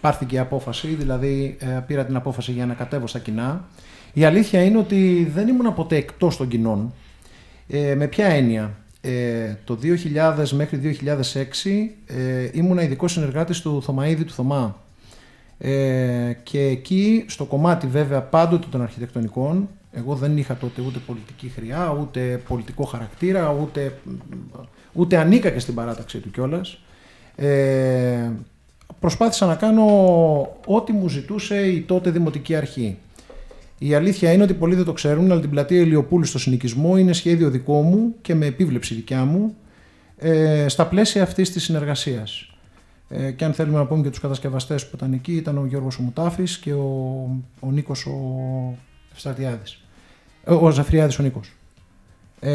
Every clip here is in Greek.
πάρθηκε η απόφαση, δηλαδή ε, πήρα την απόφαση για να κατέβω στα κοινά. Η αλήθεια είναι ότι δεν ήμουν ποτέ εκτός των κοινών. Ε, με ποια έννοια; Ε, το 2000 μέχρι 2006 ε, ήμουν ειδικός συνεργάτης του Θωμαίδη του Θωμά. Ε, και εκεί στο κομμάτι βέβαια πάντοτε των αρχιτεκτονικών εγώ δεν είχα τότε ούτε πολιτική χρειά, ούτε πολιτικό χαρακτήρα, ούτε, ούτε ανήκα και στην παράταξή του κιόλας. Ε, προσπάθησα να κάνω ό,τι μου ζητούσε η τότε Δημοτική Αρχή. Η αλήθεια είναι ότι πολλοί δεν το ξέρουν, αλλά την πλατεία Ηλιοπούλου στο συνοικισμό είναι σχέδιο δικό μου και με επίβλεψη δικιά μου ε, στα πλαίσια αυτής της συνεργασίας. Ε, και αν θέλουμε να πούμε και τους κατασκευαστές που ήταν εκεί, ήταν ο Γιώργος Μουτάφης και ο, ο Νίκος ο Ευστρατιάδης. Ε, ο Ζαφριάδης ο Νίκος. Ε,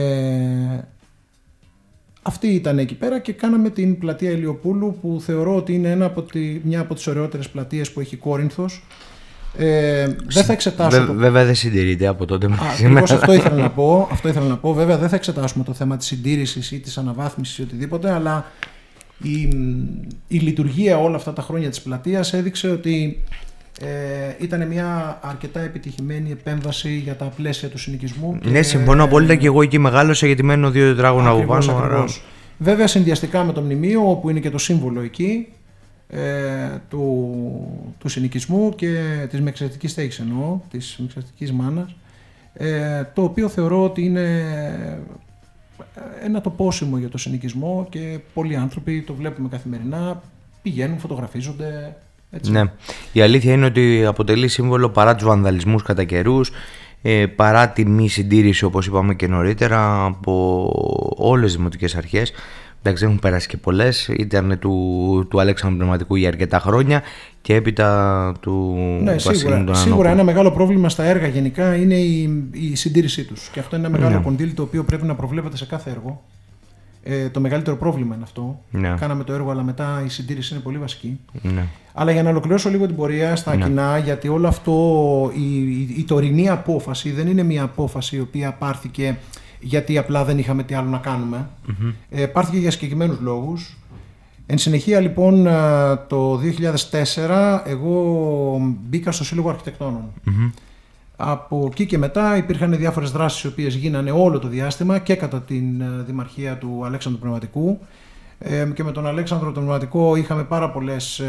αυτή ήταν εκεί πέρα και κάναμε την πλατεία Ηλιοπούλου που θεωρώ ότι είναι ένα από τη, μια από τις ωραιότερες πλατείες που έχει Κόρινθος. Ε, δεν θα εξετάσω. το... Βέβαια δεν συντηρείται από τότε μέχρι σήμερα. Αυτό ήθελα να πω. Αυτό ήθελα να πω. Βέβαια δεν θα εξετάσουμε το θέμα της συντήρησης ή της αναβάθμισης ή οτιδήποτε, αλλά η, η λειτουργία όλα αυτά τα χρόνια της πλατείας έδειξε ότι ε, ήταν μια αρκετά επιτυχημένη επέμβαση για τα πλαίσια του συνοικισμού. Ναι, συμφωνώ απόλυτα και εγώ εκεί μεγάλωσα γιατί μένω δύο τετράγωνα από πάνω. Άρα... Βέβαια συνδυαστικά με το μνημείο όπου είναι και το σύμβολο εκεί ε, του, του συνοικισμού και της μεξιατικής στέγης εννοώ, της μεξιατικής μάνας ε, το οποίο θεωρώ ότι είναι ένα τοπόσιμο για το συνοικισμό και πολλοί άνθρωποι το βλέπουμε καθημερινά, πηγαίνουν, φωτογραφίζονται. Έτσι. Ναι. Η αλήθεια είναι ότι αποτελεί σύμβολο παρά τους βανδαλισμούς κατά καιρούς, ε, παρά τη μη συντήρηση όπως είπαμε και νωρίτερα από όλες τις δημοτικές αρχές Εντάξει, έχουν περάσει και πολλές. Ήταν του, του Αλέξανδρου Πνευματικού για αρκετά χρόνια και έπειτα του ναι, σίγουρα, σίγουρα ένα μεγάλο πρόβλημα στα έργα γενικά είναι η, η συντήρησή τους. Και αυτό είναι ένα μεγάλο ναι. κονδύλι το οποίο πρέπει να προβλέπεται σε κάθε έργο. Ε, το μεγαλύτερο πρόβλημα είναι αυτό. Ναι. Κάναμε το έργο, αλλά μετά η συντήρηση είναι πολύ βασική. Ναι. Αλλά για να ολοκληρώσω λίγο την πορεία στα ναι. κοινά, γιατί όλο αυτό, η, η, η τωρινή απόφαση δεν είναι μια απόφαση η οποία πάρθηκε γιατί απλά δεν είχαμε τι άλλο να κάνουμε. Mm-hmm. Ε, πάρθηκε για συγκεκριμένους λόγους. Εν συνεχεία λοιπόν ε, το 2004 εγώ μπήκα στο Σύλλογο Από εκεί και μετά υπήρχαν διάφορες δράσεις οι οποίες γίνανε όλο το διάστημα και κατά την ε, δημαρχία του Αλέξανδρου Πνευματικού. Ε, και με τον Αλέξανδρο τον Πνευματικό είχαμε πάρα πολλές,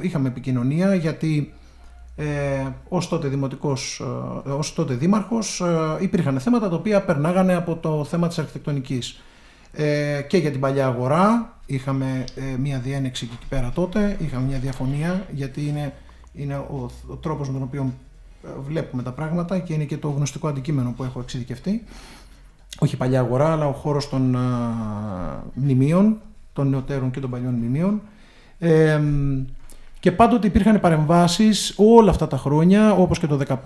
είχαμε επικοινωνία γιατί ε, ως τότε δημοτικός, ε, ως τότε δήμαρχος ε, υπήρχαν θέματα τα οποία περνάγανε από το θέμα της αρχιτεκτονικής. Ε, και για την παλιά αγορά είχαμε ε, μια διένεξη εκεί πέρα τότε είχαμε μια διαφωνία γιατί είναι, είναι ο, ο τρόπος με τον οποίο ε, βλέπουμε τα πράγματα και είναι και το γνωστικό αντικείμενο που έχω εξειδικευτεί. Όχι παλιά αγορά αλλά ο χώρος των μνημείων των νεωτέρων και των παλιών μνημείων. Και πάντοτε υπήρχαν παρεμβάσεις όλα αυτά τα χρόνια, όπως και το 2014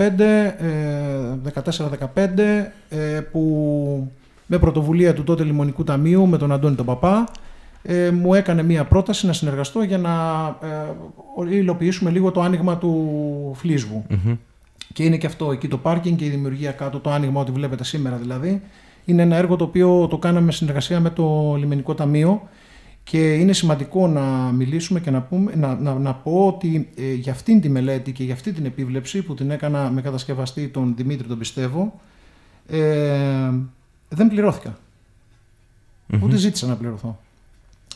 14-15, ε, που με πρωτοβουλία του τότε Λιμονικού Ταμείου, με τον Αντώνη τον Παπά, ε, μου έκανε μία πρόταση να συνεργαστώ για να ε, υλοποιήσουμε λίγο το άνοιγμα του φλισβου Και είναι και αυτό εκεί το πάρκινγκ και η δημιουργία κάτω, το άνοιγμα ότι βλέπετε σήμερα δηλαδή. Είναι ένα έργο το οποίο το κάναμε συνεργασία με το Λιμενικό Ταμείο και είναι σημαντικό να μιλήσουμε και να, πούμε, να, να, να πω ότι ε, για αυτήν τη μελέτη και για αυτή την επίβλεψη που την έκανα με κατασκευαστή τον Δημήτρη τον Πιστεύω ε, δεν πληρωθηκα Ούτε ζήτησα να πληρωθώ.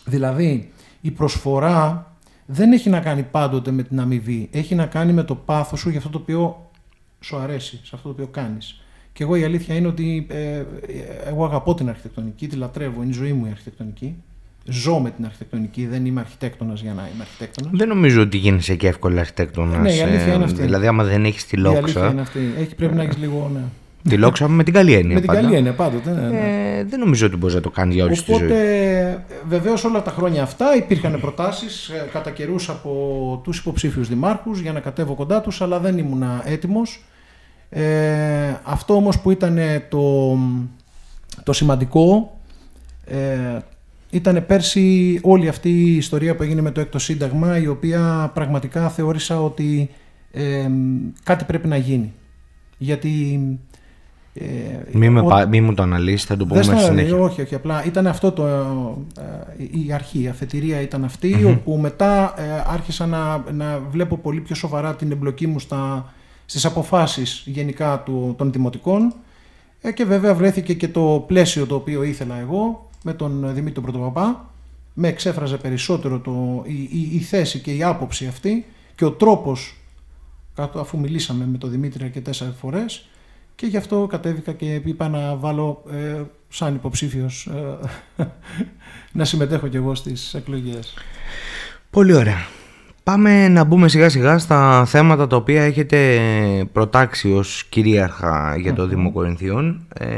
Δηλαδή η προσφορά δεν έχει να κάνει πάντοτε με την αμοιβή. Έχει να κάνει με το πάθος σου για αυτό το οποίο σου αρέσει, σε αυτό το οποίο κάνεις. Και εγώ η αλήθεια είναι ότι ε, ε εγώ αγαπώ την αρχιτεκτονική, τη λατρεύω, είναι η ζωή μου η αρχιτεκτονική ζω με την αρχιτεκτονική, δεν είμαι αρχιτέκτονας για να είμαι αρχιτέκτονας. Δεν νομίζω ότι γίνεσαι και εύκολα αρχιτέκτονας. Ναι, η αλήθεια είναι αυτή. Δηλαδή, άμα δεν έχεις τη λόξα. Η αλήθεια είναι αυτή. Έχει, πρέπει να έχεις λίγο. Ναι. Τη λόξα με την καλή έννοια. με την καλή έννοια πάντοτε. Ναι, ναι. Ε, δεν νομίζω ότι μπορείς να το κάνεις για όλη τη ζωή. Οπότε, βεβαίως όλα τα χρόνια αυτά υπήρχαν προτάσεις ε, κατά καιρούς από τους υποψήφιους δημάρχους για να κατέβω κοντά τους, αλλά δεν ήμουν έτοιμος. Ε, αυτό όμως που ήταν το, το σημαντικό ε, ήταν πέρσι όλη αυτή η ιστορία που έγινε με το έκτο σύνταγμα η οποία πραγματικά θεώρησα ότι κάτι πρέπει να γίνει. Γιατί Ε, μη, με, ο... μη μου το αναλύσεις, θα το πούμε στη συνέχεια. Όχι, όχι, απλά ήταν αυτό το, ε, η αρχή, η αφετηρία ήταν όπου μετά ε, άρχισα να, να βλέπω πολύ πιο σοβαρά την εμπλοκή μου στα, στις αποφάσεις γενικά του, των δημοτικών ε, και βέβαια βρέθηκε και το πλαίσιο το οποίο ήθελα εγώ με τον Δημήτρη Πρωτοπαπά. Με εξέφραζε περισσότερο το, η, η, θέση και η άποψη αυτή και ο τρόπος αφού μιλήσαμε με τον Δημήτρη αρκετές φορές και γι' αυτό κατέβηκα και είπα να βάλω ε, σαν υποψήφιος ε, να συμμετέχω κι εγώ στις εκλογές. Πολύ ωραία. Πάμε να μπούμε σιγά σιγά στα θέματα τα οποία έχετε προτάξει ως κυρίαρχα για το Δήμο Κορινθίων. Ε,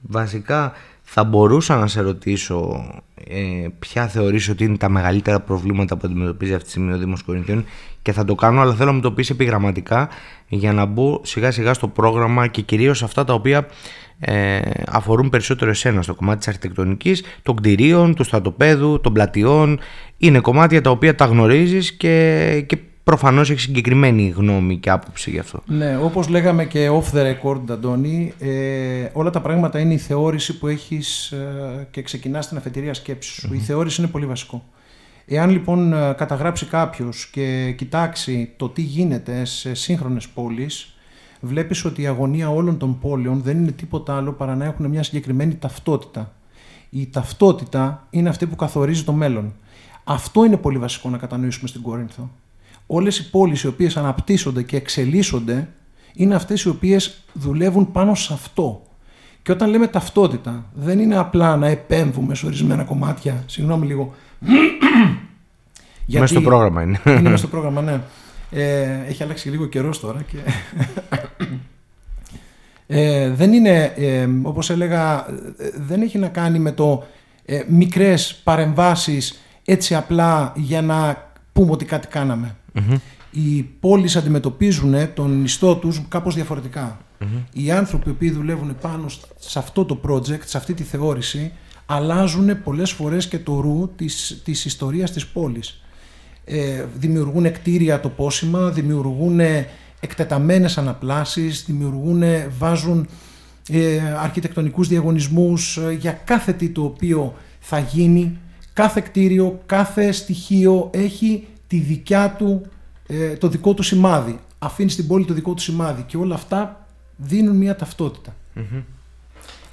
βασικά θα μπορούσα να σε ρωτήσω ε, ποια θεωρείς ότι είναι τα μεγαλύτερα προβλήματα που αντιμετωπίζει αυτή τη στιγμή ο Δήμος Κορινθίων και θα το κάνω αλλά θέλω να μου το πεις επιγραμματικά για να μπω σιγά σιγά στο πρόγραμμα και κυρίως αυτά τα οποία ε, αφορούν περισσότερο εσένα στο κομμάτι της αρχιτεκτονικής, των κτηρίων, του στρατοπέδου, των πλατιών. Είναι κομμάτια τα οποία τα γνωρίζεις και, και προφανώς έχει συγκεκριμένη γνώμη και άποψη γι' αυτό. Ναι, όπως λέγαμε και off the record, Αντώνη, ε, όλα τα πράγματα είναι η θεώρηση που έχεις ε, και ξεκινάς την αφετηρία σκέψης σου. Η θεώρηση είναι πολύ βασικό. Εάν λοιπόν ε, καταγράψει κάποιος και κοιτάξει το τι γίνεται σε σύγχρονες πόλεις, βλέπεις ότι η αγωνία όλων των πόλεων δεν είναι τίποτα άλλο παρά να έχουν μια συγκεκριμένη ταυτότητα. Η ταυτότητα είναι αυτή που καθορίζει το μέλλον. Αυτό είναι πολύ βασικό να κατανοήσουμε στην Κόρινθο. Όλες οι πόλεις οι οποίες αναπτύσσονται και εξελίσσονται είναι αυτές οι οποίες δουλεύουν πάνω σε αυτό. Και όταν λέμε ταυτότητα, δεν είναι απλά να επέμβουμε σε ορισμένα κομμάτια. Συγγνώμη λίγο. Γιατί... Μέσα στο πρόγραμμα είναι. Είναι μέσα στο πρόγραμμα, ναι. Ε, έχει αλλάξει και λίγο καιρός τώρα και... ε, δεν είναι, ε, όπως έλεγα, δεν έχει να κάνει με το ε, μικρές παρεμβάσεις έτσι απλά για να πούμε ότι κάτι Οι πόλεις αντιμετωπίζουν τον ιστό τους κάπως Οι άνθρωποι που δουλεύουν πάνω σε αυτό το project, σε αυτή τη θεώρηση, αλλάζουν πολλές φορές και το ρου της, της ιστορίας της πόλης. Ε, δημιουργούν κτίρια τοπόσιμα, δημιουργούν εκτεταμένες αναπλάσεις, δημιουργούν, βάζουν ε, αρχιτεκτονικούς διαγωνισμούς ε, για κάθε τι το οποίο θα γίνει. Κάθε κτίριο, κάθε στοιχείο έχει τη δικιά του, ε, το δικό του σημάδι. Αφήνεις στην πόλη το δικό του σημάδι και όλα αυτά δίνουν μια ταυτοτητα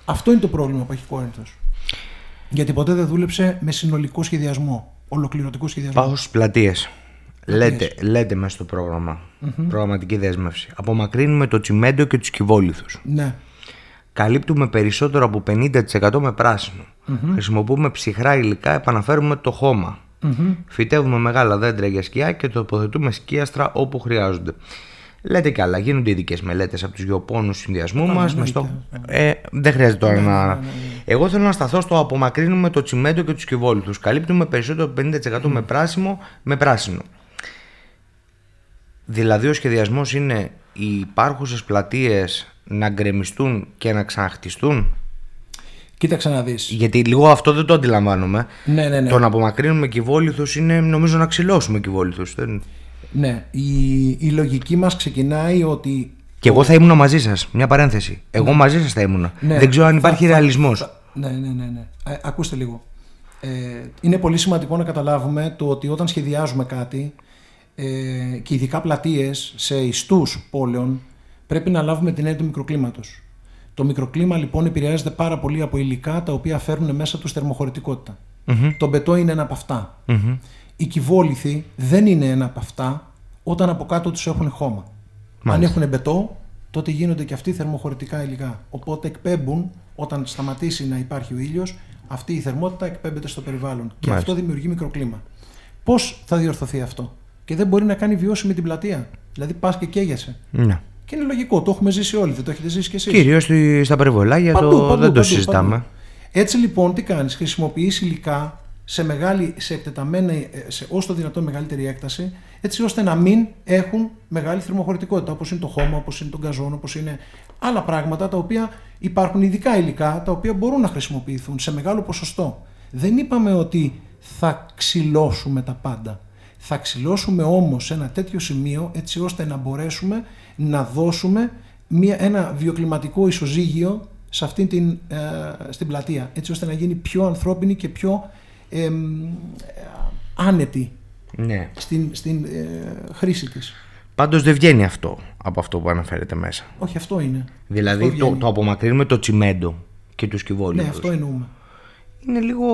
Αυτό είναι το πρόβλημα που έχει η Κόρινθος. Γιατί ποτέ δεν δούλεψε με συνολικό σχεδιασμό ολοκληρωτικό σχεδιασμό. Πάω στις πλατείες. Λέτε, λέτε μέσα στο πρόγραμμα. Mm-hmm. Προγραμματική δέσμευση. Απομακρύνουμε το τσιμέντο και τους κυβόληθους. Ναι. Καλύπτουμε περισσότερο από 50% με πράσινο. Mm-hmm. Χρησιμοποιούμε ψυχρά υλικά, επαναφέρουμε το χώμα. Mm-hmm. Φυτεύουμε μεγάλα δέντρα για σκιά και τοποθετούμε σκίαστρα όπου χρειάζονται. Λέτε και άλλα. Γίνονται ειδικές μελέτες από τους γεωπόνους συνδυασμού μας. Ε, δεν χρειάζεται τώρα ναι, να. Ναι, ναι, Εγώ θέλω να σταθώ στο απομακρύνουμε το τσιμέντο και τους κυβόλου. Καλύπτουμε περισσότερο 50% με, πράσινο, με πράσινο. Δηλαδή ο σχεδιασμός είναι οι υπάρχουσες πλατείες να γκρεμιστούν και να ξαναχτιστούν; Κοίταξε να δεις. Γιατί λίγο αυτό δεν το αντιλαμβάνομαι. Ναι, ναι, ναι. Το να απομακρύνουμε κυβόληθους είναι νομίζω να ξυλώσουμε κυβόληθους. Δεν... Ναι, η, η λογική μας ξεκινάει ότι... Και εγώ θα ήμουν μαζί σας, μια παρένθεση. Εγώ ναι. μαζί σας θα ήμουν. Ναι. Δεν ξέρω αν υπάρχει θα, ρεαλισμός. ναι, ναι, ναι. ναι. Ε, ακούστε λίγο. Ε, είναι πολύ σημαντικό να καταλάβουμε το ότι όταν σχεδιάζουμε κάτι ε, και ειδικά πλατείες σε ιστούς πόλεων πρέπει να λάβουμε την έννοια του μικροκλίματος. Το μικροκλίμα λοιπόν επηρεάζεται πάρα πολύ από υλικά τα οποία φέρνουν μέσα τους θερμοχωρητικότητα. Mm-hmm. Το μπετό είναι ένα από αυτά. Mm-hmm. Οι κυβόληθοι δεν είναι ένα από αυτά όταν από κάτω τους έχουν χώμα. Αν έχουν μπετό, τότε γίνονται και αυτοί θερμοχωρητικά υλικά. Οπότε εκπέμπουν, όταν σταματήσει να υπάρχει ο ήλιος, αυτή η θερμότητα εκπέμπεται στο περιβάλλον. Και αυτό δημιουργεί μικροκλίμα. Πώς θα διορθωθεί αυτό, Και δεν μπορεί να κάνει βιώσιμη την πλατεία. Δηλαδή πας και καίγεσαι. Ναι. Και είναι λογικό, το έχουμε ζήσει όλοι, δεν το έχετε ζήσει κι εσείς. Κυρίως στα περιβολάγια το... δεν το συζητάμε. Έτσι λοιπόν, τι κάνεις, χρησιμοποιείς υλικά σε, μεγάλη, σε εκτεταμένη, σε όσο το δυνατόν μεγαλύτερη έκταση, έτσι ώστε να μην έχουν μεγάλη θερμοχωρητικότητα, όπως είναι το χώμα, όπως είναι το γκαζόν, όπως είναι άλλα πράγματα τα οποία υπάρχουν ειδικά υλικά, τα οποία μπορούν να χρησιμοποιηθούν σε μεγάλο ποσοστό. Δεν είπαμε ότι θα ξυλώσουμε τα πάντα. Θα ξυλώσουμε όμως σε ένα τέτοιο σημείο έτσι ώστε να μπορέσουμε να δώσουμε μια, ένα βιοκλιματικό ισοζύγιο σε αυτήν την, ε, στην πλατεία, έτσι ώστε να γίνει πιο ανθρώπινη και πιο ε, άνετη ναι. στην, στην ε, χρήση της. Πάντως δεν βγαίνει αυτό από αυτό που αναφέρεται μέσα. Όχι, αυτό είναι. Δηλαδή αυτό το, το απομακρύνουμε το τσιμέντο και τους κυβόλους. Ναι, αυτό εννοούμε. Είναι λίγο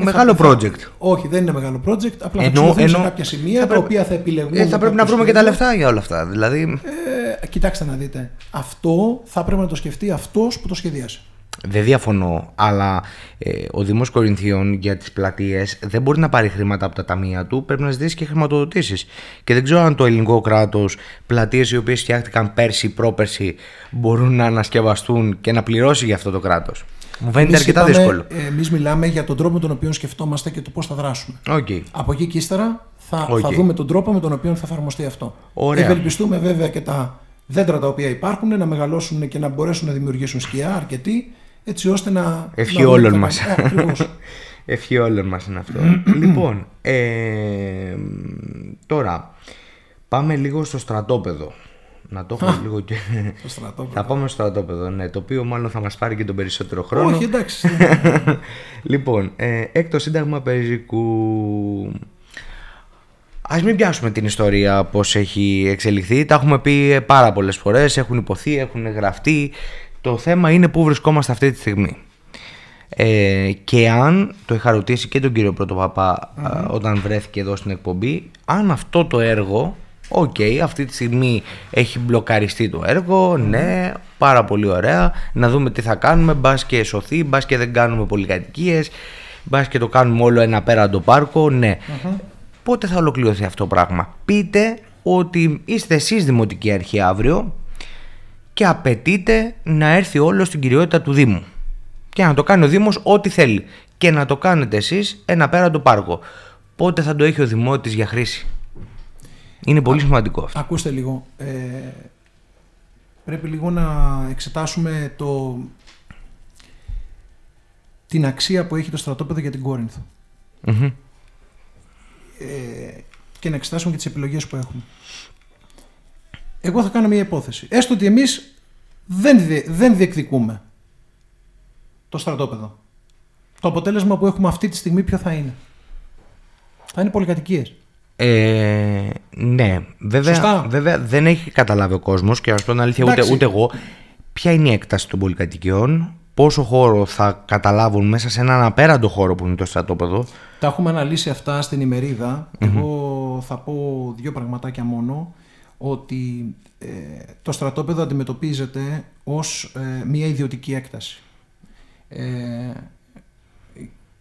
ε, μεγάλο project. Όχι, δεν είναι μεγάλο project. Απλά ενώ, θα ενώ, σε κάποια σημεία θα τα οποία θα επιλεγούν. Ε, θα πρέπει να βρούμε και τα λεφτά για όλα αυτά. Δηλαδή... Ε, κοιτάξτε να δείτε. Αυτό θα πρέπει να το σκεφτεί αυτός που το σχεδίασε. Δεν διαφωνώ, αλλά ε, ο Δήμο Κορινθίων για τις πλατείες δεν μπορεί να πάρει χρήματα από τα ταμεία του, πρέπει να ζητήσει και χρηματοδοτήσεις. Και δεν ξέρω αν το ελληνικό κράτος, πλατείες οι οποίες φτιάχτηκαν πέρσι, πρόπερσι, μπορούν να ανασκευαστούν και να πληρώσει για αυτό το κράτος. Μου φαίνεται αρκετά είπαμε, δύσκολο. Εμείς μιλάμε για τον τρόπο με τον οποίο σκεφτόμαστε και το πώς θα δράσουμε. Okay. Από εκεί και ύστερα θα, θα δούμε τον τρόπο με τον οποίο θα εφαρμοστεί αυτό. Ωραία. Ευελπιστούμε βέβαια και τα δέντρα τα οποία υπάρχουν να μεγαλώσουν και να μπορέσουν να δημιουργήσουν σκιά αρκετή έτσι ώστε να... Ευχή όλων μας. Ευχή όλων μας είναι αυτό. λοιπόν, ε, τώρα πάμε λίγο στο στρατόπεδο. Να το έχω λίγο και. θα πάμε στο στρατόπεδο, ναι. Το οποίο μάλλον θα μας πάρει και τον περισσότερο χρόνο. Όχι, εντάξει. λοιπόν, ε, έκτος σύνταγμα περιζικού. Α μην πιάσουμε την ιστορία πώς έχει εξελιχθεί. Τα έχουμε πει πάρα πολλές φορές. Έχουν υποθεί, έχουν γραφτεί. Το θέμα είναι πού βρισκόμαστε αυτή τη στιγμή. Ε, και αν, το είχα ρωτήσει και τον κύριο Πρωτοπαπά όταν βρέθηκε εδώ στην εκπομπή, αν αυτό το έργο, OK, okay, αυτή τη στιγμή έχει μπλοκαριστεί το έργο, ναι, πάρα πολύ ωραία, να δούμε τι θα κάνουμε, μπας και σωθεί, μπας και δεν κάνουμε πολυκατοικίες, μπας και το κάνουμε όλο ένα πέραντο πάρκο, ναι. Πότε θα ολοκληρωθεί αυτό το πράγμα; Πείτε ότι είστε εσείς δημοτική αρχή αύριο και απαιτείται να έρθει όλος στην κυριότητα του Δήμου. Και να το κάνει ο Δήμος ό,τι θέλει. Και να το κάνετε εσείς ένα πέραντο πάρκο. Πότε θα το έχει ο Δημότης για χρήση; Είναι πολύ σημαντικό αυτό. Ακούστε λίγο. Ε, πρέπει λίγο να εξετάσουμε το, την αξία που έχει το στρατόπεδο για την κορινθο Ε, και να εξετάσουμε και τις επιλογές που έχουμε. Εγώ θα κάνω μια υπόθεση. Έστω ότι εμείς δεν, δεν διεκδικούμε το στρατόπεδο. Το αποτέλεσμα που έχουμε αυτή τη στιγμή ποιο θα είναι; Θα είναι πολυκατοικίες. Ε, ναι, βέβαια, βέβαια δεν έχει καταλάβει ο κόσμος και να σου πω την αλήθεια ούτε, ούτε εγώ ποια είναι η έκταση των πολυκατοικιών, πόσο χώρο θα καταλάβουν μέσα σε έναν απέραντο χώρο που είναι το στρατόπεδο. Τα έχουμε αναλύσει αυτά στην ημεριδα Εγώ θα πω δύο πραγματάκια μόνο. Ότι ε, το στρατόπεδο αντιμετωπίζεται ως ε, μια ιδιωτική έκταση. Ε,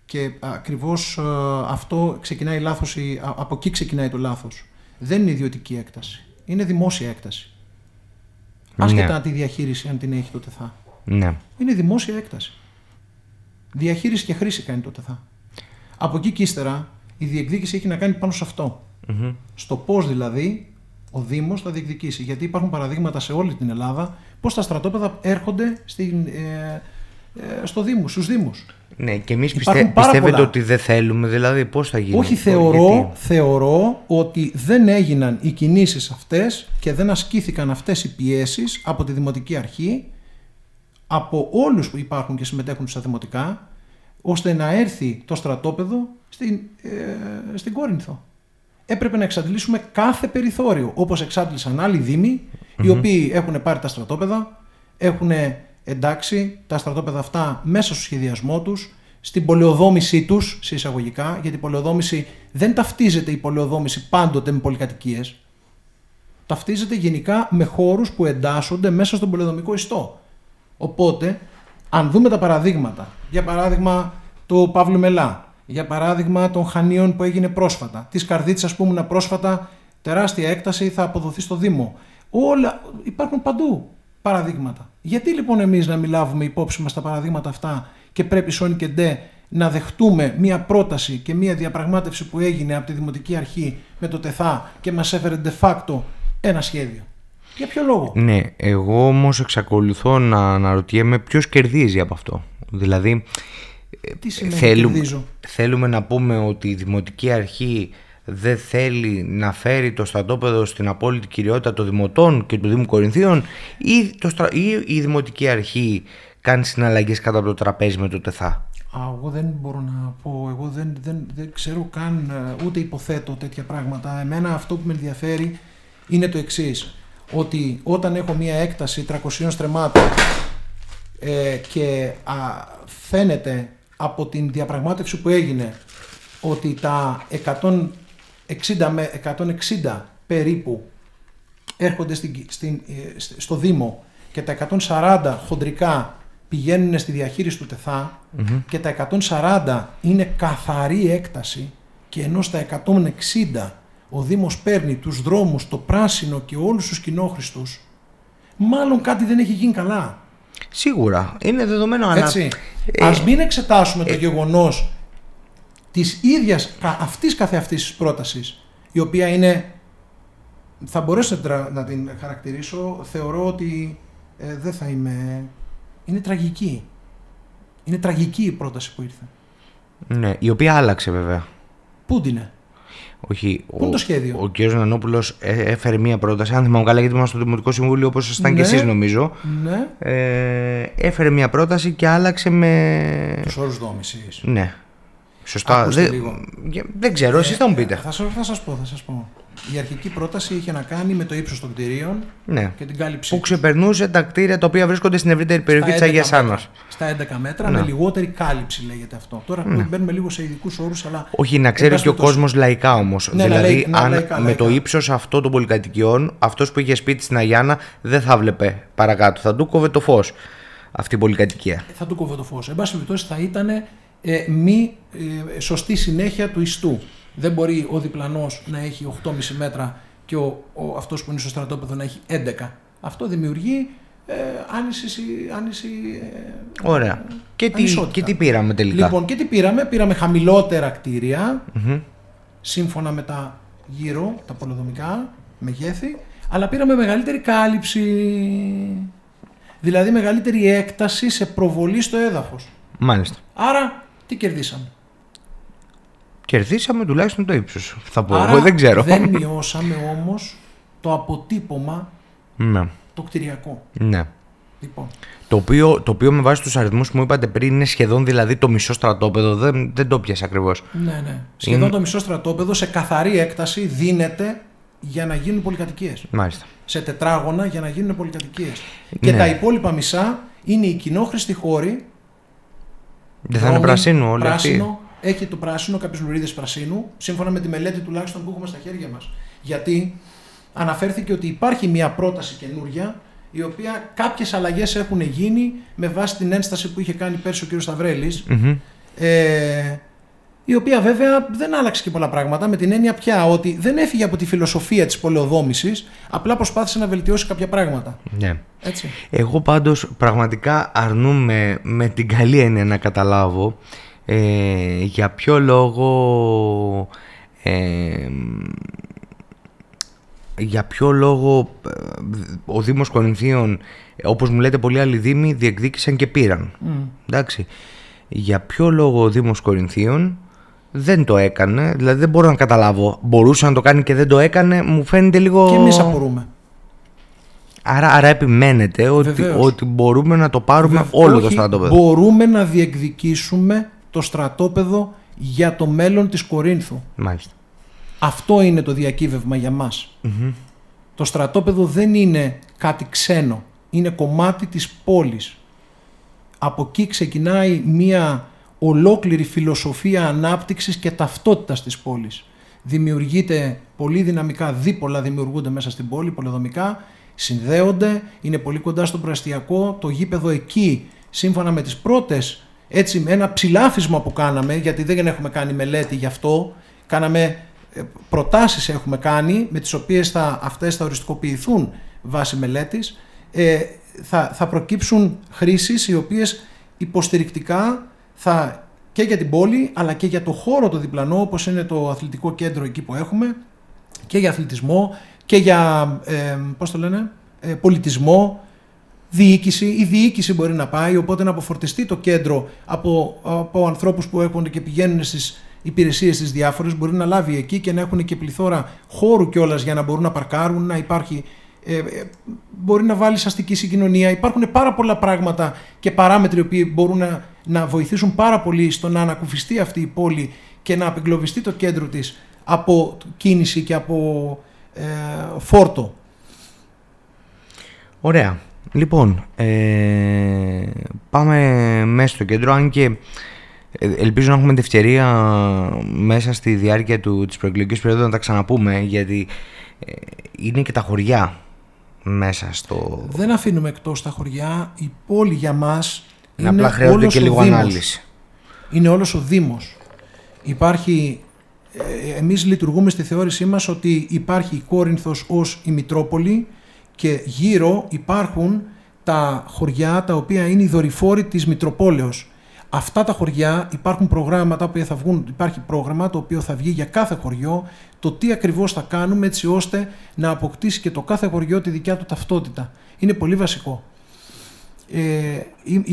και ακριβώς αυτό ξεκινάει λάθος, από εκεί ξεκινάει το λάθος. Δεν είναι ιδιωτική έκταση, είναι δημόσια έκταση. Άσχετα ναι. τη διαχείριση αν την έχει το ΤΕΘΑ. Ναι. Είναι δημόσια έκταση. Διαχείριση και χρήση κάνει το ΤΕΘΑ. Από εκεί και ύστερα η διεκδίκηση έχει να κάνει πάνω σε αυτο Στο πώς δηλαδή ο Δήμος θα διεκδικήσει. Γιατί υπάρχουν παραδείγματα σε όλη την Ελλάδα πώς τα στρατόπεδα έρχονται στην, ε, ε, στο Δήμο, στους Δήμους. Ναι, και εμείς πιστε, πιστεύετε ότι δεν θέλουμε, δηλαδή πώς θα γίνει; Όχι, θεωρώ, θεωρώ ότι δεν έγιναν οι κινήσεις αυτές και δεν ασκήθηκαν αυτές οι πιέσεις από τη Δημοτική Αρχή, από όλους που υπάρχουν και συμμετέχουν στα δημοτικά, ώστε να έρθει το στρατόπεδο στην, ε, στην Κόρινθο έπρεπε να εξαντλήσουμε κάθε περιθώριο. Όπως εξάντλησαν άλλοι οι οποίοι έχουν πάρει τα στρατόπεδα, έχουν εντάξει τα στρατόπεδα αυτά μέσα στο σχεδιασμό τους, στην πολεοδόμησή τους, σε εισαγωγικά, γιατί η πολεοδόμηση δεν ταυτίζεται η πολεοδόμηση πάντοτε με πολυκατοικίες. Ταυτίζεται γενικά με χώρους που εντάσσονται μέσα στον πολεοδομικό ιστό. Οπότε, αν δούμε τα παραδείγματα, για παράδειγμα το Παύλου Μελά, για παράδειγμα των Χανίων που έγινε πρόσφατα, της Καρδίτσα που ήμουν πρόσφατα, τεράστια έκταση θα αποδοθεί στο Δήμο. Όλα υπάρχουν παντού παραδείγματα. Γιατί λοιπόν εμείς να μην λάβουμε υπόψη μας τα παραδείγματα αυτά και πρέπει σώνει και ντε να δεχτούμε μία πρόταση και μία διαπραγμάτευση που έγινε από τη Δημοτική Αρχή με το ΤΕΘΑ και μας έφερε de facto ένα σχέδιο. Για ποιο λόγο; Ναι, εγώ όμως εξακολουθώ να αναρωτιέμαι ποιος κερδίζει από αυτό. Δηλαδή, τι σημαίνει θέλουμε, θέλουμε να πούμε ότι η Δημοτική Αρχή δεν θέλει να φέρει το στρατόπεδο στην απόλυτη κυριότητα των Δημοτών και του Δήμου Κορινθίων ή, το ή η Δημοτική Αρχή κάνει συναλλαγές κατά από το τραπέζι με το ΤΕΘΑ; Α, εγώ δεν μπορώ να πω, εγώ δεν, δεν, δεν ξέρω καν ε, ούτε υποθέτω τέτοια πράγματα. Εμένα αυτό που με ενδιαφέρει είναι το εξής. Ότι όταν έχω μία έκταση 300 στρεμμάτων ε, και α, φαίνεται από την διαπραγμάτευση που έγινε ότι τα 160 με 160 περίπου έρχονται στην, στην, ε, στο Δήμο και τα 140 χοντρικά πηγαίνουν στη διαχείριση του ΤΕΘΑ και τα 140 είναι καθαρή έκταση και ενώ στα 160 ο Δήμος παίρνει τους δρόμους, το πράσινο και όλους τους κοινόχρηστους, μάλλον κάτι δεν έχει γίνει καλά. Σίγουρα, είναι δεδομένο αλλά... Έτσι. Ε, Ας μην εξετάσουμε το ε, γεγονός της ίδιας αυτής καθεαυτής της πρότασης, η οποία είναι, θα μπορέσω να την χαρακτηρίσω, θεωρώ ότι ε, δεν θα είμαι είναι τραγική. Είναι τραγική η πρόταση που ήρθε. Ναι, η οποία άλλαξε βέβαια. Πού την είναι; Όχι, Πού είναι το σχέδιο; Ο κ. Νανόπουλος ε, έφερε μία πρόταση. Αν θυμάμαι καλά, γιατί ήμουν στο Δημοτικό Συμβούλιο όπως ήσασταν ναι, και εσείς, νομίζω. Ναι. Ε, έφερε μία πρόταση και άλλαξε με. Τους όρους δόμησης. Ναι. Σωστά. Δεν, δεν ξέρω, ε, εσεί θα μου πείτε. Θα, θα σας πω, θα σας πω. Η αρχική πρόταση είχε να κάνει με το ύψος των κτηρίων ναι. και την κάλυψή Που ξεπερνούσε τα κτίρια τα οποία βρίσκονται στην ευρύτερη περιοχή της Αγίας Άννας. Στα 11 μέτρα, ναι. με λιγότερη κάλυψη λέγεται αυτό. Τώρα ναι. μπαίνουμε λίγο σε ειδικούς όρους, αλλά. Όχι, να ξέρει και ο κόσμος λαϊκά όμως. Ναι, δηλαδή, αν λαϊκά, με το ύψος αυτό των πολυκατοικιών, αυτός που είχε σπίτι στην Αγιάνα δεν θα βλέπε παρακάτω. Θα του κόβε το φως αυτή η πολυκατοικία. Θα του κόβε το φως. Εν πάση περιπτώσει, θα ήταν ε, μη ε, σωστή συνέχεια του ιστού. Δεν μπορεί ο διπλανός να έχει 8,5 μέτρα και ο, ο, αυτός που είναι στο στρατόπεδο να έχει 11. Αυτό δημιουργεί ε, άνηση, άνηση ε, Ωραία. Και τι, και τι πήραμε τελικά; Λοιπόν, και τι πήραμε; Πήραμε χαμηλότερα σύμφωνα με τα γύρω, τα πολεοδομικά μεγέθη, αλλά πήραμε μεγαλύτερη κάλυψη, δηλαδή μεγαλύτερη έκταση σε προβολή στο έδαφος. Μάλιστα. Άρα τι κερδίσαμε; Κερδίσαμε τουλάχιστον το ύψος. Θα πω. Άρα, Εγώ δεν ξέρω. Δεν μειώσαμε όμως το αποτύπωμα ναι. το κτηριακό. Ναι. Λοιπόν. Το οποίο, το οποίο με βάση τους αριθμούς που μου είπατε πριν είναι σχεδόν δηλαδή το μισό στρατόπεδο. Δεν, δεν το πιάσα ακριβώς. Ναι, ναι. Σχεδόν το μισό στρατόπεδο σε καθαρή έκταση δίνεται για να γίνουν πολυκατοικίες. Μάλιστα. Σε τετράγωνα για να γίνουν πολυκατοικίες. Ναι. Και τα υπόλοιπα μισά είναι οι κοινόχρηστοι χώροι δεν θα είναι πρασίνο όλοι πράσινο, Έχει το πράσινο, κάποιες λουρίδε πρασίνου, σύμφωνα με τη μελέτη τουλάχιστον που έχουμε στα χέρια μας. Γιατί αναφέρθηκε ότι υπάρχει μια πρόταση καινούρια, η οποία κάποιες αλλαγές έχουν γίνει με βάση την ένσταση που είχε κάνει πέρσι ο κ. σταυρελη Ε, η οποία βέβαια δεν άλλαξε και πολλά πράγματα με την έννοια πια ότι δεν έφυγε από τη φιλοσοφία της πολεοδόμησης, απλά προσπάθησε να βελτιώσει κάποια πράγματα. Ναι. Έτσι. Εγώ πάντως πραγματικά αρνούμαι με την καλή έννοια να καταλάβω ε, για ποιο λόγο... Ε, για ποιο λόγο ε, ο Δήμος Κορινθίων, όπως μου λέτε πολλοί άλλοι δήμοι, διεκδίκησαν και πήραν. Εντάξει. Για ποιο λόγο ο Δήμος Κορινθίων δεν το έκανε. Δηλαδή δεν μπορώ να καταλάβω. Μπορούσε να το κάνει και δεν το έκανε. Μου φαίνεται λίγο. Και εμείς απορούμε. Άρα, άρα επιμένετε ότι, ότι μπορούμε να το πάρουμε όλο το στρατόπεδο. Μπορούμε να διεκδικήσουμε το στρατόπεδο για το μέλλον της Κορίνθου. Μάλιστα. Αυτό είναι το διακύβευμα για μας. Το στρατόπεδο δεν είναι κάτι ξένο. Είναι κομμάτι της πόλης. Από εκεί ξεκινάει μία ολόκληρη φιλοσοφία ανάπτυξης και ταυτότητας της πόλης. Δημιουργείται πολύ δυναμικά, δίπολα δημιουργούνται μέσα στην πόλη, πολεδομικά, συνδέονται, είναι πολύ κοντά στο προαστιακό, το γήπεδο εκεί, σύμφωνα με τις πρώτες, έτσι με ένα ψηλάφισμα που κάναμε, γιατί δεν έχουμε κάνει μελέτη γι' αυτό, κάναμε ε, προτάσεις έχουμε κάνει, με τις οποίες θα, αυτές θα οριστικοποιηθούν βάσει μελέτης, ε, θα, θα προκύψουν χρήσεις οι οποίες υποστηρικτικά θα και για την πόλη αλλά και για το χώρο το διπλανό όπως είναι το αθλητικό κέντρο εκεί που έχουμε και για αθλητισμό και για ε, πώς το λένε, ε, πολιτισμό, διοίκηση. Η διοίκηση μπορεί να πάει οπότε να αποφορτιστεί το κέντρο από, από ανθρώπους που έρχονται και πηγαίνουν στις υπηρεσίες τι διάφορες, μπορεί να λάβει εκεί και να έχουν και πληθώρα χώρου κιόλας για να μπορούν να παρκάρουν, να υπάρχει. Ε, ε, μπορεί να βάλεις αστική συγκοινωνία. Υπάρχουν πάρα πολλά πράγματα και παράμετροι που μπορούν να, να βοηθήσουν πάρα πολύ στο να ανακουφιστεί αυτή η πόλη και να απεγκλωβιστεί το κέντρο της από κίνηση και από ε, φόρτο. Ωραία. Λοιπόν, ε, πάμε μέσα στο κέντρο, αν και ε, ελπίζω να έχουμε την ευκαιρία μέσα στη διάρκεια του, της προεκλογικής περίοδου να τα ξαναπούμε, γιατί ε, είναι και τα χωριά μέσα στο... Δεν αφήνουμε εκτός τα χωριά, η πόλη για μας είναι απλά χρειάζεται και λίγο ανάλυση. Είναι όλος ο Δήμος. Υπάρχει, ε, εμείς λειτουργούμε στη θεώρησή μας ότι υπάρχει η Κόρινθος ως η Μητρόπολη και γύρω υπάρχουν τα χωριά τα οποία είναι οι δορυφόροι της Μητροπόλεως. Αυτά τα χωριά υπάρχουν προγράμματα που θα βγουν, υπάρχει πρόγραμμα το οποίο θα βγει για κάθε χωριό το τι ακριβώς θα κάνουμε έτσι ώστε να αποκτήσει και το κάθε χωριό τη δικιά του ταυτότητα. Είναι πολύ βασικό. Ε,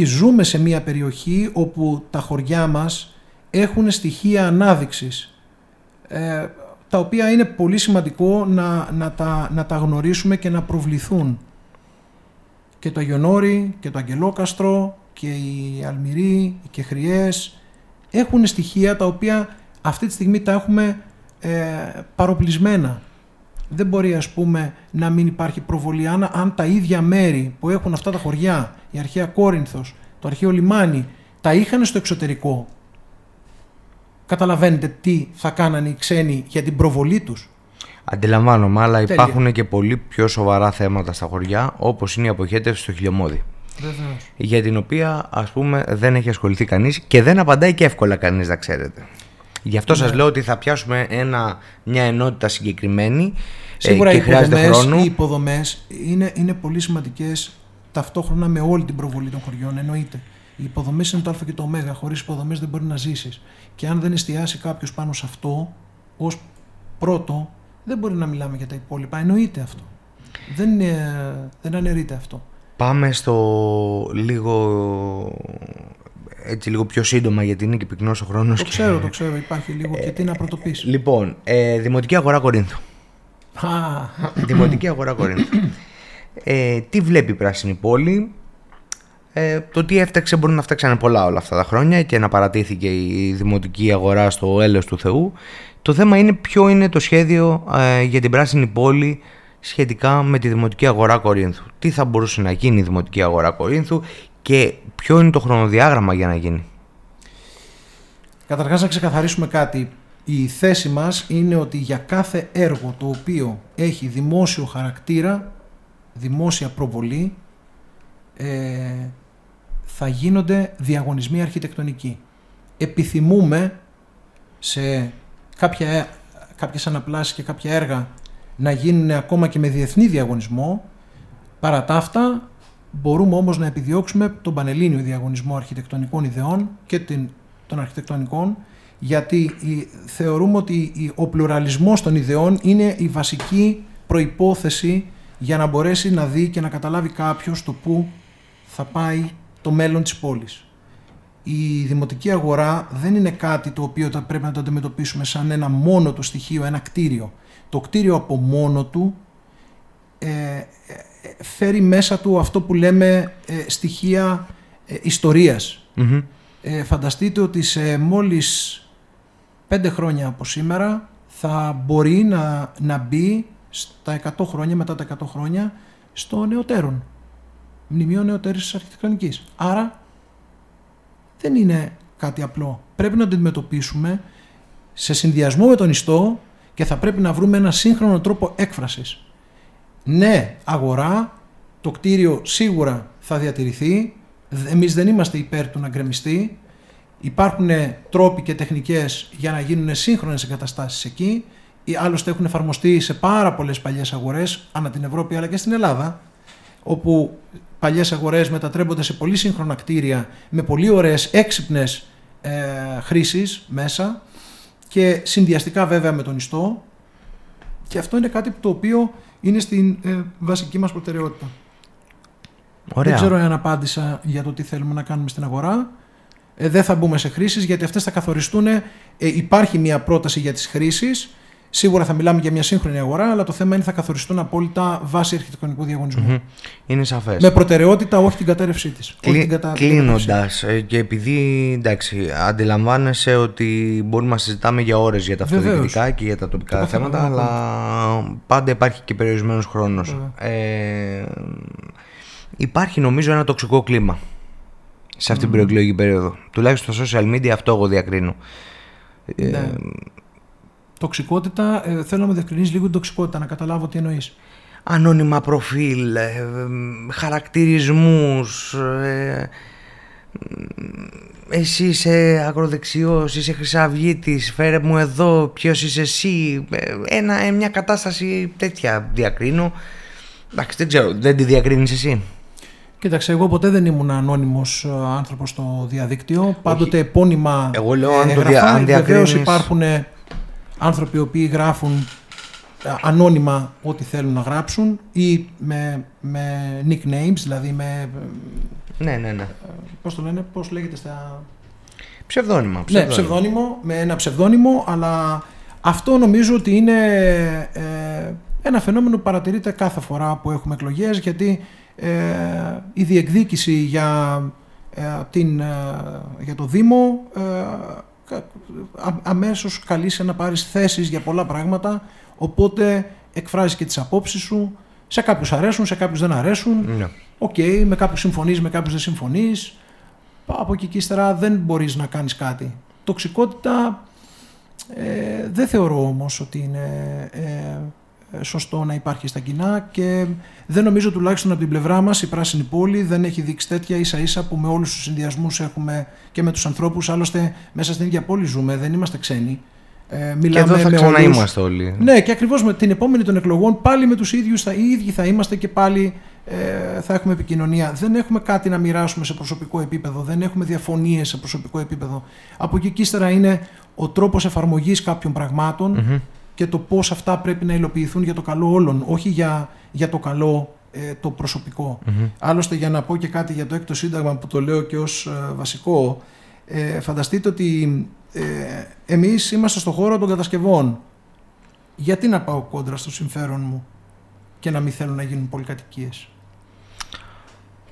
ζούμε σε μια περιοχή όπου τα χωριά μας έχουν στοιχεία ανάδειξης ε, τα οποία είναι πολύ σημαντικό να, να, τα, να τα γνωρίσουμε και να προβληθούν. Και το Αγιονόρι και το Αγγελόκαστρο και οι Αλμυροί, οι Κεχριές έχουν στοιχεία τα οποία αυτή τη στιγμή τα έχουμε ε, παροπλισμένα. Δεν μπορεί ας πούμε να μην υπάρχει προβολή αν, αν τα ίδια μέρη που έχουν αυτά τα χωριά, η αρχαία Κόρινθος, το αρχαίο λιμάνι, τα είχαν στο εξωτερικό καταλαβαίνετε τι θα κάνανε οι ξένοι για την προβολή τους. Αντιλαμβάνομαι, αλλά Τέλεια. υπάρχουν και πολύ πιο σοβαρά θέματα στα χωριά, όπως είναι η αποχέτευση στο χιλιομόδι. Βεβαίως. Για την οποία ας πούμε δεν έχει ασχοληθεί κανείς και δεν απαντάει και εύκολα κανείς να ξέρετε. Γι' αυτό ναι. σας λέω ότι θα πιάσουμε ένα, μια ενότητα συγκεκριμένη ε, Σίγουρα και οι χρειάζεται υποδομές, χρόνο. Οι υποδομές είναι, είναι πολύ σημαντικές ταυτόχρονα με όλη την προβολή των χωριών, εννοείται. Οι υποδομές είναι το Α και το Ω. Χωρίς υποδομές δεν μπορεί να ζήσεις. Και αν δεν εστιάσει κάποιος πάνω σε αυτό ως πρώτο, δεν μπορεί να μιλάμε για τα υπόλοιπα. Εννοείται αυτό. Δεν, δεν αναιρείται αυτό. Πάμε στο λίγο έτσι λίγο πιο σύντομα γιατί είναι και πυκνός ο χρόνος. Το ξέρω, το ξέρω. Υπάρχει λίγο και τι να πρωτοποιήσει. Λοιπόν, ε, Δημοτική Αγορά Κορίνθου. Δημοτική Αγορά Κορίνθου. Ε, τι βλέπει η Πράσινη Πόλη, ε, το τι έφταξε μπορεί να φτιάξανε πολλά όλα αυτά τα χρόνια και να παρατήθηκε η δημοτική αγορά στο έλεος του Θεού. Το θέμα είναι ποιο είναι το σχέδιο ε, για την πράσινη πόλη σχετικά με τη δημοτική αγορά Κορίνθου. Τι θα μπορούσε να γίνει η δημοτική αγορά Κορίνθου και ποιο είναι το χρονοδιάγραμμα για να γίνει; Καταρχάς να ξεκαθαρίσουμε κάτι. Η θέση μας είναι ότι για κάθε έργο το οποίο έχει δημόσιο χαρακτήρα, δημόσια προβολή, ε, θα γίνονται διαγωνισμοί αρχιτεκτονικοί. Επιθυμούμε σε κάποια, κάποιες αναπλάσεις και κάποια έργα να γίνουν ακόμα και με διεθνή διαγωνισμό. Παρά τα αυτά, μπορούμε όμως να επιδιώξουμε τον Πανελλήνιο Διαγωνισμό Αρχιτεκτονικών Ιδεών και την, των αρχιτεκτονικών, γιατί θεωρούμε ότι ο πλουραλισμός των ιδεών είναι η βασική προϋπόθεση για να μπορέσει να δει και να καταλάβει κάποιος το πού θα πάει το μέλλον της πόλης. Η δημοτική αγορά δεν είναι κάτι το οποίο θα πρέπει να το αντιμετωπίσουμε σαν ένα μόνο του στοιχείο, ένα κτίριο. Το κτίριο από μόνο του ε, ε φέρει μέσα του αυτό που λέμε ε, στοιχεία ε, ιστοριας Ε, φανταστείτε ότι σε μόλις πέντε χρόνια από σήμερα θα μπορεί να, να μπει στα 100 χρόνια, μετά τα 100 χρόνια, στο νεοτέρον μνημείο νεοτέρης αρχιτεκτονικής. Άρα δεν είναι κάτι απλό. Πρέπει να το αντιμετωπίσουμε σε συνδυασμό με τον ιστό και θα πρέπει να βρούμε ένα σύγχρονο τρόπο έκφρασης. Ναι, αγορά, το κτίριο σίγουρα θα διατηρηθεί, εμείς δεν είμαστε υπέρ του να γκρεμιστεί, υπάρχουν τρόποι και τεχνικές για να γίνουν σύγχρονες εγκαταστάσεις εκεί, άλλωστε έχουν εφαρμοστεί σε πάρα πολλές παλιές αγορές, ανά την Ευρώπη αλλά και στην Ελλάδα, όπου παλιές αγορές μετατρέπονται σε πολύ σύγχρονα κτίρια με πολύ ωραίες έξυπνες ε, χρήσεις μέσα και συνδυαστικά βέβαια με τον ιστό και αυτό είναι κάτι το οποίο είναι στην ε, βασική μας προτεραιότητα. Ωραία. Δεν ξέρω αν απάντησα για το τι θέλουμε να κάνουμε στην αγορά. Ε, δεν θα μπούμε σε χρήσεις γιατί αυτές θα καθοριστούν. Ε, υπάρχει μια πρόταση για τις χρήσεις Σίγουρα θα μιλάμε για μια σύγχρονη αγορά, αλλά το θέμα είναι θα καθοριστούν απόλυτα βάση αρχιτεκτονικού Είναι σαφές. Με προτεραιότητα όχι την κατέρευσή της. Κλει... Κλείνοντας, ε, και επειδή εντάξει, αντιλαμβάνεσαι ότι μπορούμε να συζητάμε για ώρες για τα αυτοδιοικητικά και για τα τοπικά θέματα, αλλά πάντα υπάρχει και περιορισμένος χρόνος. Ε, υπάρχει νομίζω ένα τοξικό κλίμα σε αυτή την προεκλογική περίοδο. Τουλάχιστον στο social media αυτό εγώ διακρίνω. Ε, ναι. Τοξικότητα, ε, θέλω να με διευκρινίσει λίγο την τοξικότητα, να καταλάβω τι εννοείς. Ανώνυμα προφίλ, ε, χαρακτηρισμούς, ε, εσύ είσαι ακροδεξιός, είσαι χρυσαυγίτης, φέρε μου εδώ, ποιος είσαι εσύ, ε, ένα, ε, μια κατάσταση τέτοια διακρίνω. Εντάξει, δεν ξέρω, δεν τη διακρίνεις εσύ; Κοίταξε, εγώ ποτέ δεν ήμουν ανώνυμος άνθρωπος στο διαδίκτυο. Πάντοτε επώνυμα Εγώ λέω αν, το δια, αν διακρίνεις... υπάρχουν άνθρωποι οι οποίοι γράφουν ε, ανώνυμα ό,τι θέλουν να γράψουν ή με, με nicknames, δηλαδή με... Ναι, ναι, ναι. Ε, πώς το λένε, πώς λέγεται στα... Ψευδόνυμα. Ναι, ψευδόνυμο, με ένα ψευδόνυμο, αλλά αυτό νομίζω ότι είναι ε, ένα φαινόμενο που παρατηρείται κάθε φορά που έχουμε εκλογές, γιατί ε, η διεκδίκηση για, την, για το Δήμο αμέσως καλείσαι να πάρεις θέσεις για πολλά πράγματα, οπότε εκφράζεις και τις απόψεις σου, σε κάποιους αρέσουν, σε κάποιους δεν αρέσουν, ναι. OK, okay, με κάποιους συμφωνείς, με κάποιους δεν συμφωνείς, από εκεί και ύστερα δεν μπορείς να κάνεις κάτι. Τοξικότητα ε, δεν θεωρώ όμως ότι είναι ε, σωστό να υπάρχει στα κοινά και δεν νομίζω τουλάχιστον από την πλευρά μας η Πράσινη Πόλη δεν έχει δείξει τέτοια ίσα ίσα που με όλους τους συνδυασμούς έχουμε και με τους ανθρώπους άλλωστε μέσα στην ίδια πόλη ζούμε, δεν είμαστε ξένοι. Ε, μιλάμε και εδώ θα ξαναείμαστε όλοι. Ναι και ακριβώς με την επόμενη των εκλογών πάλι με τους ίδιους θα, οι ίδιοι θα είμαστε και πάλι ε, θα έχουμε επικοινωνία. Δεν έχουμε κάτι να μοιράσουμε σε προσωπικό επίπεδο, δεν έχουμε διαφωνίες σε προσωπικό επίπεδο. Από εκεί και ύστερα είναι ο τρόπος εφαρμογής κάποιων και το πώς αυτά πρέπει να υλοποιηθούν για το καλό όλων, όχι για, για το καλό ε, το προσωπικό. Άλλωστε για να πω και κάτι για το έκτο σύνταγμα που το λέω και ως ε, βασικό, ε, φανταστείτε ότι ε, εμείς είμαστε στο χώρο των κατασκευών. Γιατί να πάω κόντρα στο συμφέρον μου και να μην θέλουν να γίνουν πολυκατοικίες;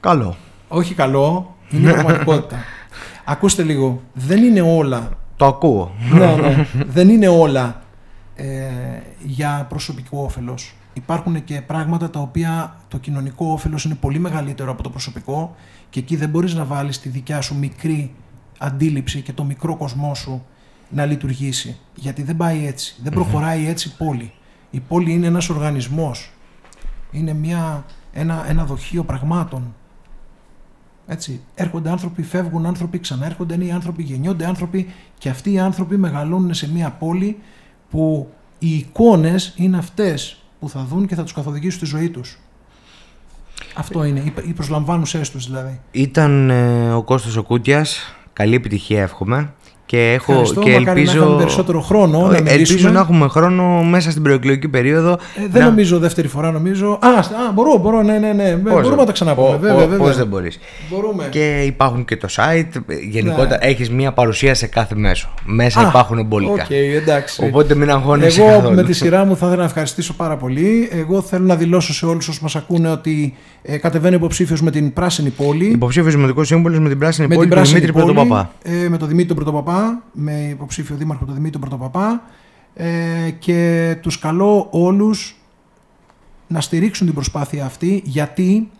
Καλό. Όχι καλό, είναι πραγματικότητα. Ακούστε λίγο, δεν είναι όλα... Το ακούω. Ναι, ναι. δεν είναι όλα ε, για προσωπικό όφελος. Υπάρχουν και πράγματα τα οποία το κοινωνικό όφελος είναι πολύ μεγαλύτερο από το προσωπικό και εκεί δεν μπορείς να βάλεις τη δικιά σου μικρή αντίληψη και το μικρό κοσμό σου να λειτουργήσει. Γιατί δεν πάει έτσι. Δεν προχωράει έτσι η πόλη. Η πόλη είναι ένας οργανισμός. Είναι μια, ένα, ένα δοχείο πραγμάτων. Έτσι. Έρχονται άνθρωποι, φεύγουν άνθρωποι, ξαναέρχονται νέοι άνθρωποι, γεννιόνται άνθρωποι και αυτοί οι άνθρωποι μεγαλώνουν σε μια πόλη που οι εικόνες είναι αυτές που θα δουν και θα τους καθοδηγήσουν στη ζωή τους. Αυτό είναι, οι προσλαμβάνουσές τους δηλαδή. Ήταν ε, ο Κώστας ο Κούτιας, καλή επιτυχία εύχομαι. Και, έχω, Ευχαριστώ, και ελπίζω, να περισσότερο χρόνο να Ελπίζω να έχουμε χρόνο μέσα στην προεκλογική περίοδο. Ε, δεν νομίζω δεύτερη φορά, νομίζω. Α, α μπορώ, μπορώ, ναι, ναι, ναι. Πώς, μπορούμε να τα ξαναπούμε. Βέβαια, βέβαια. Πώς δεν μπορείς. Μπορούμε. Και υπάρχουν και το site. Γενικότερα ναι. έχεις μία παρουσία σε κάθε μέσο. Μέσα α, υπάρχουν εμπολικά. Okay, εντάξει. Οπότε μην αγχώνεσαι Εγώ καθόλου. με τη σειρά μου θα ήθελα να ευχαριστήσω πάρα πολύ. Εγώ θέλω να δηλώσω σε όλους όσους μας ακούνε ότι ε, κατεβαίνει υποψήφιος με την Πράσινη Πόλη. Υποψήφιος Δημοτικό Σύμβουλος με την Πράσινη με Πόλη, τον Δημήτρη Πρωτοπαπά. Ε, με τον Δημήτρη Πρωτοπαπά, με υποψήφιο δήμαρχο τον Δημήτρη Πρωτοπαπά. Ε, και τους καλώ όλους να στηρίξουν την προσπάθεια αυτή γιατί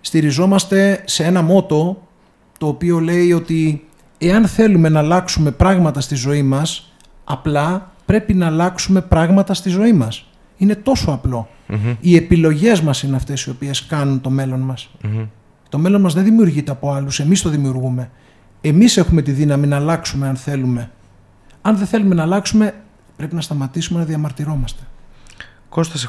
στηριζόμαστε σε ένα μότο το οποίο λέει ότι εάν θέλουμε να αλλάξουμε πράγματα στη ζωή μας απλά πρέπει να αλλάξουμε πράγματα στη ζωή μας. Είναι τόσο Οι επιλογές μας είναι αυτές οι οποίες κάνουν το μέλλον μας. Το μέλλον μας δεν δημιουργείται από άλλους, εμείς το δημιουργούμε. Εμείς έχουμε τη δύναμη να αλλάξουμε αν θέλουμε. Αν δεν θέλουμε να αλλάξουμε, πρέπει να σταματήσουμε να διαμαρτυρόμαστε. Κώστας,